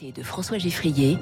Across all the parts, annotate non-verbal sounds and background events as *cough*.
De François Geffrier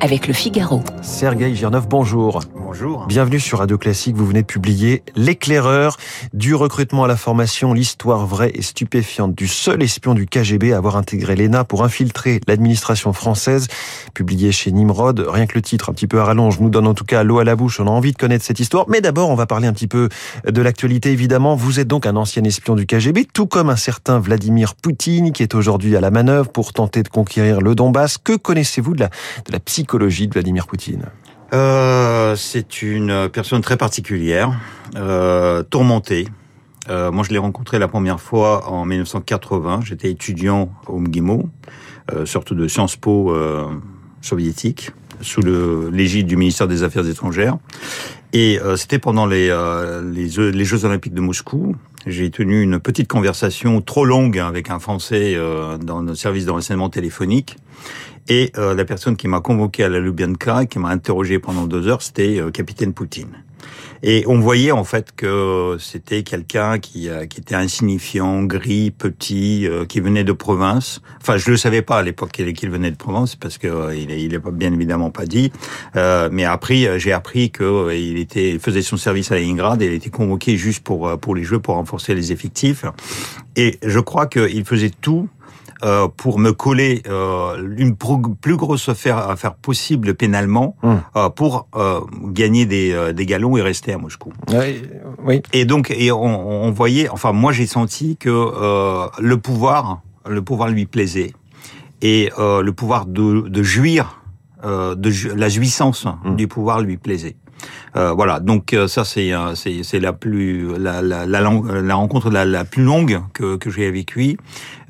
avec le Figaro. Sergei Girnov, bonjour. Bonjour. Bienvenue sur Radio Classique. Vous venez de publier L'éclaireur du recrutement à la formation, l'histoire vraie et stupéfiante du seul espion du KGB à avoir intégré l'ENA pour infiltrer l'administration française. Publié chez Nimrod. Rien que le titre, un petit peu à rallonge, nous donne en tout cas l'eau à la bouche. On a envie de connaître cette histoire. Mais d'abord, on va parler un petit peu de l'actualité, évidemment. Vous êtes donc un ancien espion du KGB, tout comme un certain Vladimir Poutine, qui est aujourd'hui à la manœuvre pour tenter de conquérir le Donbass. Que connaissez-vous de la, de la psychologie de Vladimir Poutine? Euh, C'est une personne très particulière, euh, tourmentée. Euh, moi, je l'ai rencontré la première fois en 1980. J'étais étudiant au MGIMO, sorte de Sciences Po soviétique, sous l'égide du ministère des Affaires étrangères. Et c'était pendant les, Jeux Olympiques de Moscou. J'ai tenu une petite conversation trop longue avec un Français dans notre service de renseignement téléphonique. Et la personne qui m'a convoqué à la Lubyanka, qui m'a interrogé pendant deux heures, c'était capitaine Poutine. Et on voyait en fait que c'était quelqu'un qui, qui était insignifiant, gris, petit, qui venait de province. Enfin, je le savais pas à l'époque qu'il venait de province parce que il est, il est bien évidemment pas dit. Euh, mais après, j'ai appris que il était, il faisait son service à Leningrad et il était convoqué juste pour pour les Jeux pour renforcer les effectifs. Et je crois qu'il faisait tout euh, pour me coller euh, une plus grosse affaire, affaire possible pénalement hum. euh, pour euh, gagner des, euh, des galons et rester à Moscou. Oui. oui. Et donc, et on, on voyait, enfin moi j'ai senti que le pouvoir, le pouvoir lui plaisait et le pouvoir de, de jouir, de la jouissance hum. du pouvoir lui plaisait. Euh, voilà, donc euh, ça c'est euh, c'est c'est la plus la la, la, la rencontre la, la plus longue que que j'ai lui.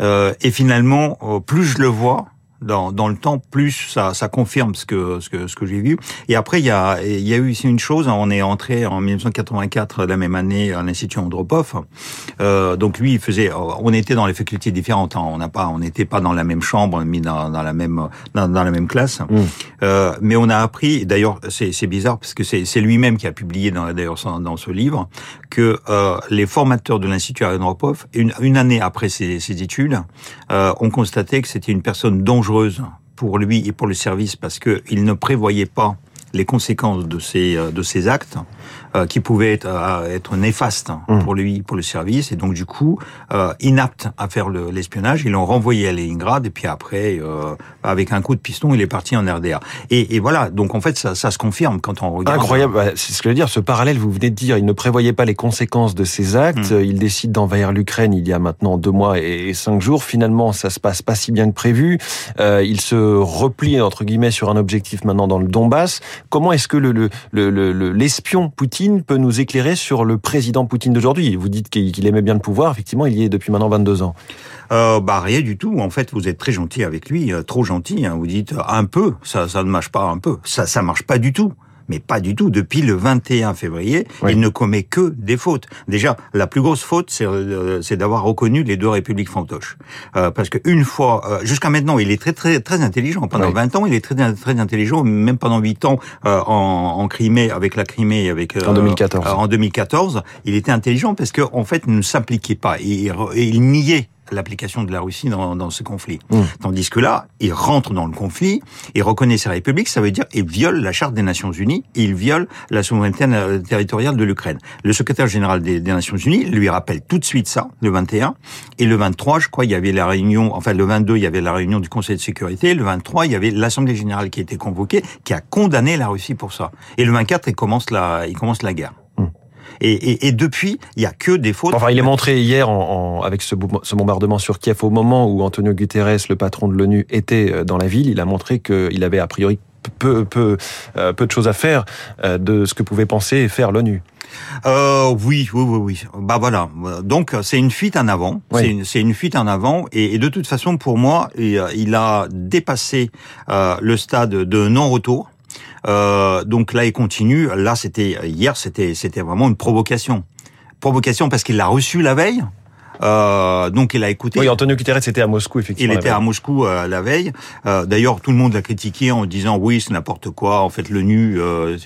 et finalement, plus je le vois, dans, dans le temps, plus ça, ça confirme ce que ce que ce que j'ai vu. Et après, il y a il y a eu ici une chose. On est entré en 1984 la même année à l'institut Andropov. Euh, donc lui, il faisait. On était dans les facultés différentes. Hein. On n'a pas, on n'était pas dans la même chambre, mis dans, dans la même dans, dans, la même classe. Mmh. Euh, mais on a appris. D'ailleurs, c'est bizarre parce que c'est lui-même qui a publié dans d'ailleurs dans ce livre que euh, les formateurs de l'institut Andropov, une, une année après ses, ses études, euh, ont constaté que c'était une personne dangereuse pour lui et pour le service parce qu'il ne prévoyait pas les conséquences de ces, euh, de ces actes euh, qui pouvaient être, euh, être néfastes mmh. pour lui, pour le service, et donc du coup euh, inapte à faire l'espionnage. Ils l'ont renvoyé à Leningrad, et puis après, euh, avec un coup de piston, il est parti en RDA. Et, et voilà, donc en fait, ça, ça, se confirme quand on regarde. Incroyable, bah, c'est ce que je veux dire. Ce parallèle, vous venez de dire, il ne prévoyait pas les conséquences de ces actes. Mmh. Il décide d'envahir l'Ukraine il y a maintenant deux mois et, cinq jours. Finalement, ça se passe pas si bien que prévu. Euh, il se replie entre guillemets sur un objectif maintenant dans le Donbass. Comment est-ce que le l'espion le, le, Poutine peut nous éclairer sur le président Poutine d'aujourd'hui Vous dites qu'il aimait bien le pouvoir, effectivement, il y est depuis maintenant 22 ans. Euh, bah rien du tout. En fait, vous êtes très gentil avec lui, euh, trop gentil. Hein. Vous dites euh, un peu, ça, ça ne marche pas un peu. Ça, ça marche pas du tout mais pas du tout. Depuis le 21 février, oui. il ne commet que des fautes. Déjà, la plus grosse faute, c'est euh, d'avoir reconnu les deux républiques fantoches. Euh, parce qu'une fois, euh, jusqu'à maintenant, il est très très très intelligent. Pendant oui. 20 ans, il est très très intelligent, même pendant 8 ans euh, en, en, Crimée, avec la Crimée, avec en 2014. en 2014, il était intelligent parce qu'en en fait, il ne s'impliquait pas et il niait l'application de la Russie dans, dans ce conflit. Mmh. Tandis que là, il rentre dans le conflit, il reconnaît ses républiques, ça veut dire il viole la charte des Nations Unies, il viole la souveraineté territoriale de l'Ukraine. Le secrétaire général des, des, Nations Unies lui rappelle tout de suite ça, le 21, et le 23, je crois, il y avait la réunion, enfin le 22, il y avait la réunion du Conseil de sécurité, le 23, il y avait l'Assemblée générale qui a été convoquée, qui a condamné la Russie pour ça. Et le 24, il commence la, il commence la guerre. Et, et, et, depuis, il y a que des fautes. Enfin, il est montré hier en, en, avec ce, ce, bombardement sur Kiev au moment où Antonio Guterres, le patron de l'ONU, était euh, dans la ville. Il a montré qu'il avait a priori peu, peu, euh, peu de choses à faire euh, de ce que pouvait penser et faire l'ONU. Euh, oui, oui, oui, oui. Bah voilà. Donc c'est une fuite en avant. Oui. C'est une, une, fuite en avant. Et, et, de toute façon, pour moi, il, il a dépassé euh, le stade de non-retour. Euh, donc là, il continue. Là, c'était hier, c'était c'était vraiment une provocation. Provocation parce qu'il l'a reçu la veille. Euh, donc il a écouté. Oui, Antonio Guterres était à Moscou effectivement. Il était à Moscou euh, la veille. Euh, D'ailleurs, tout le monde l'a critiqué en disant oui, c'est n'importe quoi. En fait, l'ONU, euh,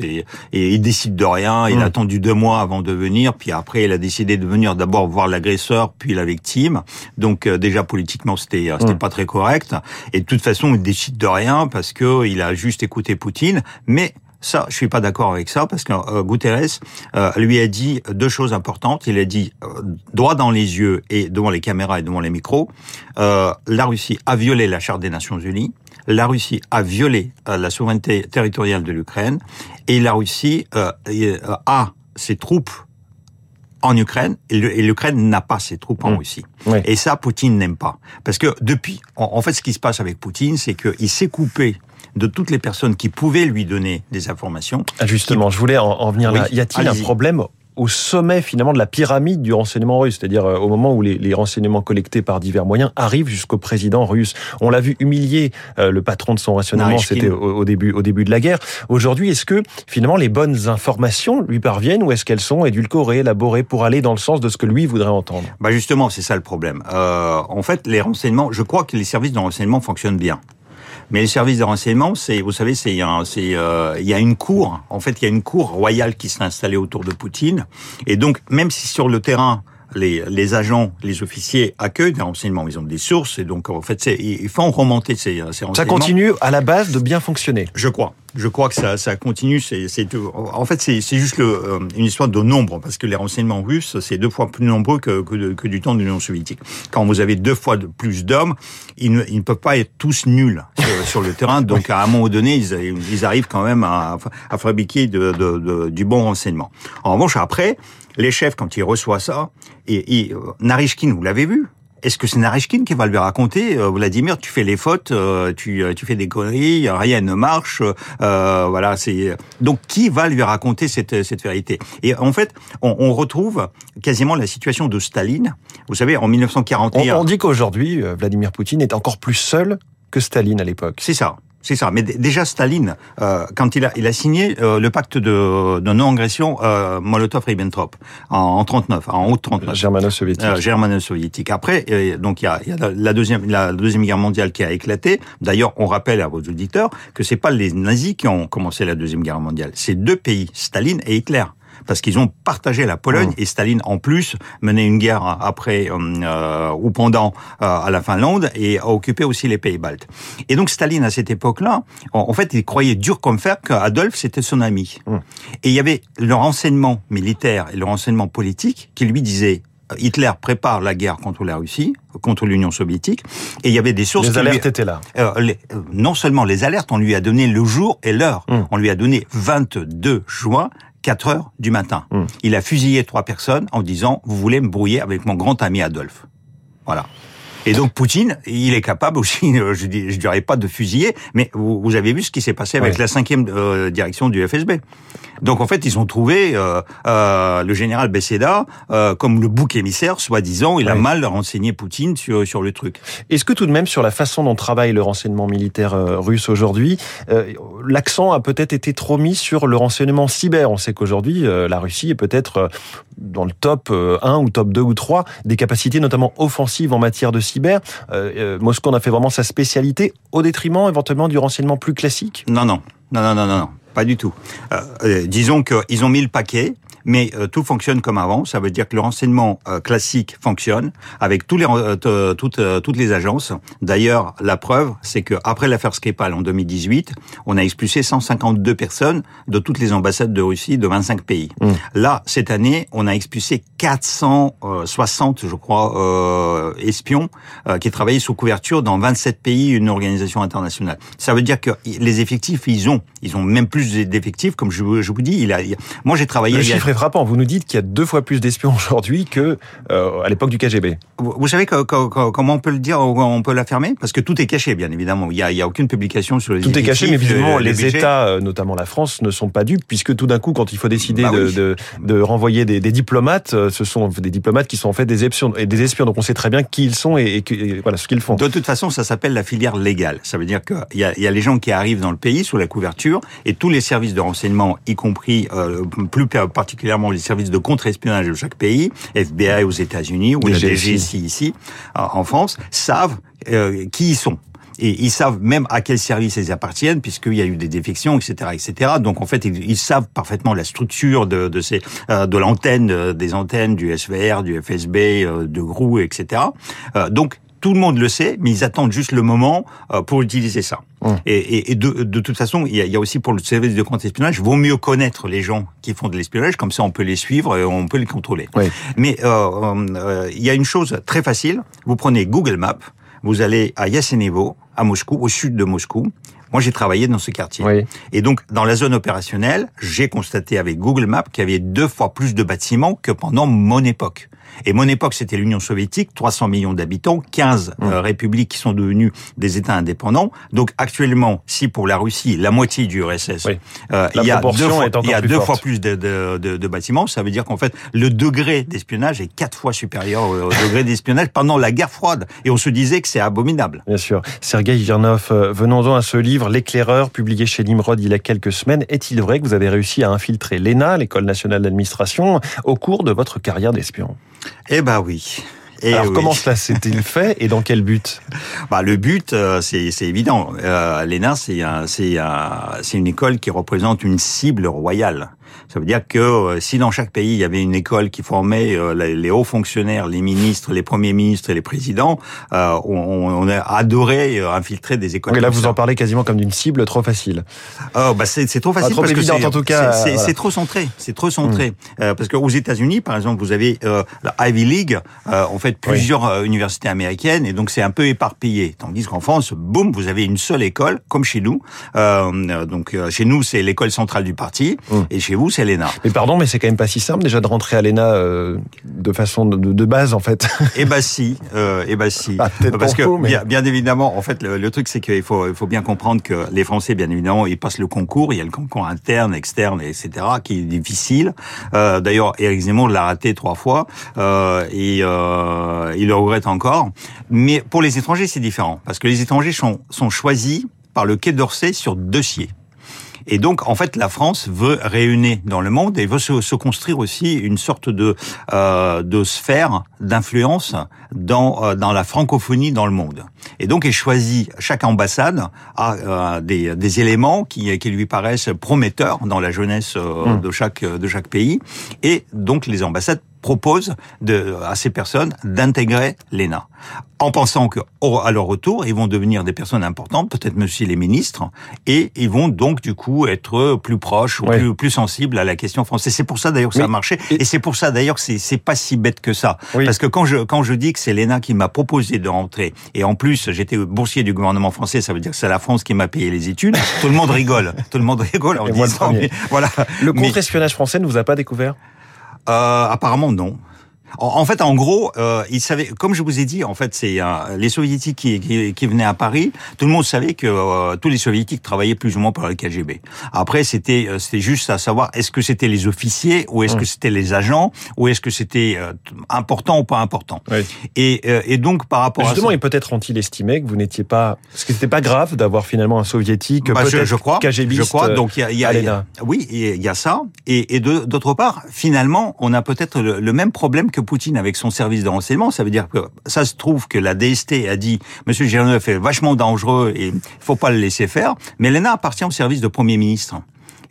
et il décide de rien. Il a attendu deux mois avant de venir, puis après, il a décidé de venir d'abord voir l'agresseur, puis la victime. Donc euh, déjà politiquement, c'était c'était pas très correct. Et de toute façon, il décide de rien parce que il a juste écouté Poutine, mais ça, je suis pas d'accord avec ça parce que euh, Guterres euh, lui a dit deux choses importantes. Il a dit euh, droit dans les yeux et devant les caméras et devant les micros, la Russie a violé la charte des Nations Unies. La Russie a violé la souveraineté territoriale de l'Ukraine et la Russie a ses troupes en Ukraine et l'Ukraine n'a pas ses troupes en mmh. Russie. Oui. Et ça, Poutine n'aime pas. Parce que depuis, en fait, ce qui se passe avec Poutine, c'est qu'il s'est coupé de toutes les personnes qui pouvaient lui donner des informations. Ah, justement, je voulais en, venir là. Y a-t-il un problème au sommet finalement de la pyramide du renseignement russe, c'est-à-dire euh, au moment où les, les, renseignements collectés par divers moyens arrivent jusqu'au président russe. On l'a vu humilier euh, le patron de son renseignement, c'était au, au, début, au début de la guerre. Aujourd'hui, est-ce que finalement les bonnes informations lui parviennent ou est-ce qu'elles sont édulcorées, élaborées pour aller dans le sens de ce que lui voudrait entendre? Bah justement, c'est ça le problème. Euh, en fait, les renseignements, je crois que les services de renseignement fonctionnent bien. Mais les services de renseignement, c'est, vous savez, c'est, c'est, euh, il y a une cour. En fait, il y a une cour royale qui s'est installée autour de Poutine. Et donc, même si sur le terrain, les, les agents, les officiers accueillent des renseignements, ils ont des sources, et donc en fait, ils font remonter ces, ces renseignements. Ça continue à la base de bien fonctionner. Je crois. Je crois que ça, ça continue. C'est, en fait, c'est, juste le, euh, une histoire de nombre, parce que les renseignements russes, c'est deux fois plus nombreux que, que, que du temps de l'Union soviétique. Quand vous avez deux fois plus d'hommes, ils ne, ils ne peuvent pas être tous nuls sur, *laughs* sur le terrain. Donc, à un moment donné, ils, ils arrivent quand même à, à fabriquer de, de, de, du bon renseignement. En revanche, après, les chefs, quand ils reçoivent ça, et, et Narishkin, vous l'avez vu, est-ce que c'est Narishkin qui va lui raconter euh, Vladimir, tu fais les fautes, euh, tu, tu fais des conneries, rien ne marche, euh, voilà. C'est donc qui va lui raconter cette, cette vérité? Et en fait, on, on, retrouve quasiment la situation de Staline. Vous savez, en 1941. On, on dit qu'aujourd'hui, Vladimir Poutine est encore plus seul que Staline à l'époque. C'est ça. C'est ça. Mais déjà Staline, euh, quand il a, il a signé euh, le pacte de, de non-agression euh, Molotov-Ribbentrop en, en 39, en août 39. Germano-soviétique. Euh, Germano-soviétique. Après, donc il y a, il y a la deuxième, la deuxième guerre mondiale qui a éclaté. D'ailleurs, on rappelle à vos auditeurs que c'est pas les nazis qui ont commencé la deuxième guerre mondiale. C'est deux pays, Staline et Hitler parce qu'ils ont partagé la Pologne mmh. et Staline en plus menait une guerre après euh, ou pendant euh, à la Finlande et a occupé aussi les pays baltes. Et donc Staline à cette époque-là, en, en, fait, il croyait dur comme fer qu'Adolphe c'était son ami. Mmh. Et il y avait le renseignement militaire et le renseignement politique qui lui disait Hitler prépare la guerre contre la Russie, contre l'Union soviétique, et il y avait des sources. Les alertes lui... étaient là. Euh, les, euh, non seulement les alertes, on lui a donné le jour et l'heure. Mmh. On lui a donné 22 juin 4 heures du matin. Mmh. Il a fusillé trois personnes en disant vous voulez me brouiller avec mon grand ami Adolphe. Voilà. Et donc Poutine, il est capable aussi, *laughs* je, je dirais pas de fusiller, mais vous, vous avez vu ce qui s'est passé avec la cinquième euh, direction du FSB. Donc en fait, ils ont trouvé euh, euh, le général Besseda comme le bouc émissaire, soi-disant. Il a mal renseigné Poutine sur, sur le truc. Est-ce que tout de même, sur la façon dont travaille le renseignement militaire russe aujourd'hui, l'accent a peut-être été trop mis sur le renseignement cyber? On sait qu'aujourd'hui, la Russie est peut-être dans le top 1 ou top 2 ou 3 des capacités notamment offensives en matière de cyber. Moscou en a fait vraiment sa spécialité au détriment éventuellement du renseignement plus classique? Non, non. Non, non, non, non. Pas du tout. Euh, euh, disons qu'ils ont mis le paquet, mais euh, tout fonctionne comme avant. Ça veut dire que le renseignement euh, classique fonctionne avec tous les, euh, toutes, toutes les agences. D'ailleurs, la preuve, c'est que après l'affaire Skripal en 2018, on a expulsé 152 personnes de toutes les ambassades de Russie de 25 pays. Mmh. Là, cette année, on a expulsé 460, je crois, espions qui travaillaient sous couverture dans 27 pays, une organisation internationale. Ça veut dire que les effectifs, ils ont, ils ont même plus d'effectifs, comme je, je vous dis. Il a, il moi, j'ai travaillé. Le chiffre frappant. Vous nous dites qu'il y a deux fois plus d'espions *laughs* aujourd'hui que euh, à l'époque du KGB. Vous, vous savez que, que, que, comment on peut le dire, on peut l'affirmer? Parce que tout est caché, bien évidemment. Il y a, aucune publication sur les. Tout est caché, mais visiblement les, les États, euh, notamment la France, ne sont pas dupes, puisque tout d'un coup, quand il faut décider bah de, oui. de, de, renvoyer des, des, diplomates, euh, ce sont des diplomates qui sont en fait des espions, et des espions. Donc on sait très bien qui ils sont et, et, et voilà ce qu'ils font. De toute façon, ça s'appelle la filière légale. Ça veut dire qu'il y a, y a les gens qui arrivent dans le pays sous la couverture, et tous les services de renseignement, y compris euh, plus particulièrement particulièrement les services de contre-espionnage de chaque pays, FBI aux États-Unis ou la DGSI ici en France, savent qui ils sont et ils savent même à quel service ils appartiennent puisqu'il y a eu des défections, etc., etc. Donc en fait, ils, savent parfaitement la structure de, de ces euh, de l'antenne, euh, des antennes du SVR, du FSB, euh, de GRU, etc. donc tout le monde le sait, mais ils attendent juste le moment pour utiliser ça. Hum. Et, et, de, de, toute façon, il y, a, il y, a, aussi pour le service de contre-espionnage, vaut mieux connaître les gens qui font de l'espionnage, comme ça on peut les suivre et on peut les contrôler. Oui. Mais euh, il y a une chose très facile, vous prenez Google Maps, vous allez à Yasenevo, à Moscou, au sud de Moscou. Moi, j'ai travaillé dans ce quartier. Et donc, dans la zone opérationnelle, j'ai constaté avec Google Maps qu'il y avait deux fois plus de bâtiments que pendant mon époque. Et mon époque, c'était l'Union soviétique, 300 millions d'habitants, 15 euh, républiques qui sont devenues des États indépendants. Donc actuellement, si pour la Russie, la moitié du RSS, euh, il y a deux fois, il y a deux fois plus de, de, de, de, bâtiments, ça veut dire qu'en fait, le degré d'espionnage est quatre fois supérieur au, degré d'espionnage pendant la guerre froide. Et on se disait que c'est abominable. Bien sûr. Sergei Girnov, euh, venons-en à ce livre, L'éclaireur, publié chez Nimrod il y a quelques semaines. Est-il vrai que vous avez réussi à infiltrer l'ENA, l'École nationale d'administration, au cours de votre carrière d'espion? Eh ben oui. Et Alors comment *laughs* cela s'est-il fait et dans quel but? Bah, Le but, euh, c'est évident. Euh, L'ENA, c'est une école qui représente une cible royale. Ça veut dire que euh, si dans chaque pays il y avait une école qui formait euh, les hauts fonctionnaires, les ministres, les premiers ministres et les présidents, euh, on, on, a adoré infiltrer des écoles. Et là, vous en parlez quasiment comme d'une cible trop facile. Oh, bah c'est trop facile parce que c'est en tout cas. C'est trop centré. C'est trop centré. Hmm. parce qu'aux États-Unis, par exemple, vous avez la Ivy League, en fait plusieurs universités américaines, et donc c'est un peu éparpillé. Tandis qu'en France, boum, vous avez une seule école, comme chez nous. donc chez nous, c'est l'école centrale du parti, hmm. et chez vous, c'est mais pardon, mais c'est quand même pas si simple déjà de rentrer à l'ENA euh, de façon de, base en fait. *laughs* Eh bah si, euh, eh bah si. Ah, Parce que bien, bien, évidemment, en fait, le, truc c'est qu'il faut, il faut bien comprendre que les Français, bien évidemment, ils passent le concours. Il y a le concours interne, externe, etc., qui est difficile. Euh, D'ailleurs, Eric Zemmour l'a raté trois fois et il le regrette encore. Mais pour les étrangers, c'est différent parce que les étrangers sont, sont choisis par le Quai d'Orsay sur dossier. Et donc, en fait, la France veut réunir dans le monde et veut se, se construire aussi une sorte de, euh, de sphère d'influence dans, euh, dans la francophonie dans le monde. Et donc, elle choisit, chaque ambassade a euh, des, des éléments qui, qui lui paraissent prometteurs dans la jeunesse euh, mmh. de, chaque, de chaque pays. Et donc, les ambassades propose de, à ces personnes d'intégrer l'ENA, en pensant que à leur retour, ils vont devenir des personnes importantes, peut-être même aussi les ministres, et ils vont donc du coup être plus proches ou plus, plus, sensibles à la question française. C'est pour ça d'ailleurs que ça a marché, et, c'est pour ça d'ailleurs que c'est pas si bête que ça, parce que quand je quand je dis que c'est l'ENA qui m'a proposé de rentrer, et en plus j'étais boursier du gouvernement français, ça veut dire que c'est la France qui m'a payé les études. tout le monde rigole, tout le monde *laughs* rigole en disant, mais, voilà. Le contre-espionnage français ne vous a pas découvert? Apparemment non. En, fait, en gros, euh, ils savaient, comme je vous ai dit, en fait, c'est euh, les soviétiques qui, qui, qui, venaient à Paris. Tout le monde savait que euh, tous les soviétiques travaillaient plus ou moins pour le KGB. Après, c'était euh, c'était juste à savoir est-ce que c'était les officiers ou est-ce que c'était les agents ou est-ce que c'était important ou pas important. Oui. Et, et donc par rapport justement, à et peut-être ont-ils estimé que vous n'étiez pas, parce que c'était pas grave d'avoir finalement un soviétique, bah, peut-être je, crois, KGBiste. Je crois. Donc il y a, y, a, y a, oui, il y a ça. Et, et d'autre part, finalement, on a peut-être le, le même problème que Poutine avec son service de renseignement. Ça veut dire que ça se trouve que la DST a dit Monsieur Girneuf est vachement dangereux et faut pas le laisser faire. Mais l'ENA appartient au service de Premier ministre.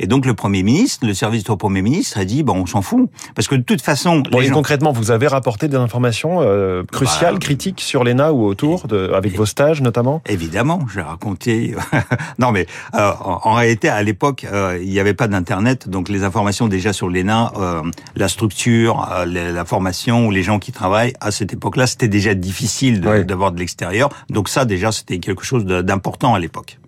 Et donc le Premier ministre, le service du Premier ministre a dit, bon, on s'en fout. Parce que de toute façon... Bon, et concrètement, vous avez rapporté des informations euh, cruciales, bah, critiques sur l'ENA ou autour, de, avec vos stages notamment Évidemment, j'ai raconté... *laughs* non mais euh, en, réalité, à l'époque, euh, il n'y avait pas d'Internet, donc les informations déjà sur l'ENA, euh, la structure, euh, la, formation, ou les gens qui travaillent, à cette époque-là, c'était déjà difficile d'avoir de l'extérieur. Donc ça, déjà, c'était quelque chose d'important à l'époque.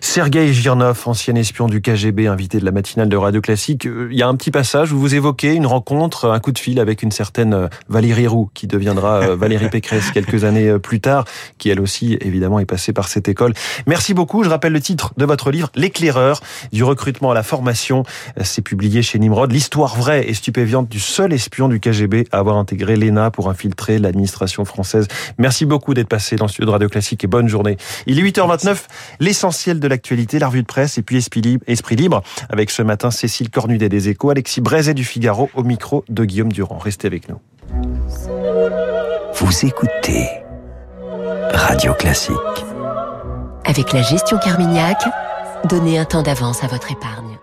Sergei Girnov, ancien espion du KGB, invité de la matinale de Radio Classique. Euh, il y a un petit passage où vous évoquez une rencontre, un coup de fil avec une certaine euh, Valérie Roux, qui deviendra euh, *laughs* Valérie Pécresse quelques années plus tard, qui elle aussi, évidemment, est passée par cette école. Merci beaucoup. Je rappelle le titre de votre livre, L'éclaireur, du recrutement à la formation. C'est publié chez Nimrod. L'histoire vraie et stupéfiante du seul espion du KGB à avoir intégré l'ENA pour infiltrer l'administration française. Merci beaucoup d'être passé dans le studio de Radio Classique et bonne journée. Il est 8h29, l'essentiel de la l'actualité, la revue de presse et puis Esprit Libre avec ce matin Cécile Cornudet des Échos, Alexis Brézet du Figaro au micro de Guillaume Durand. Restez avec nous. Vous écoutez Radio Classique. Avec la gestion Carmignac, donnez un temps d'avance à votre épargne.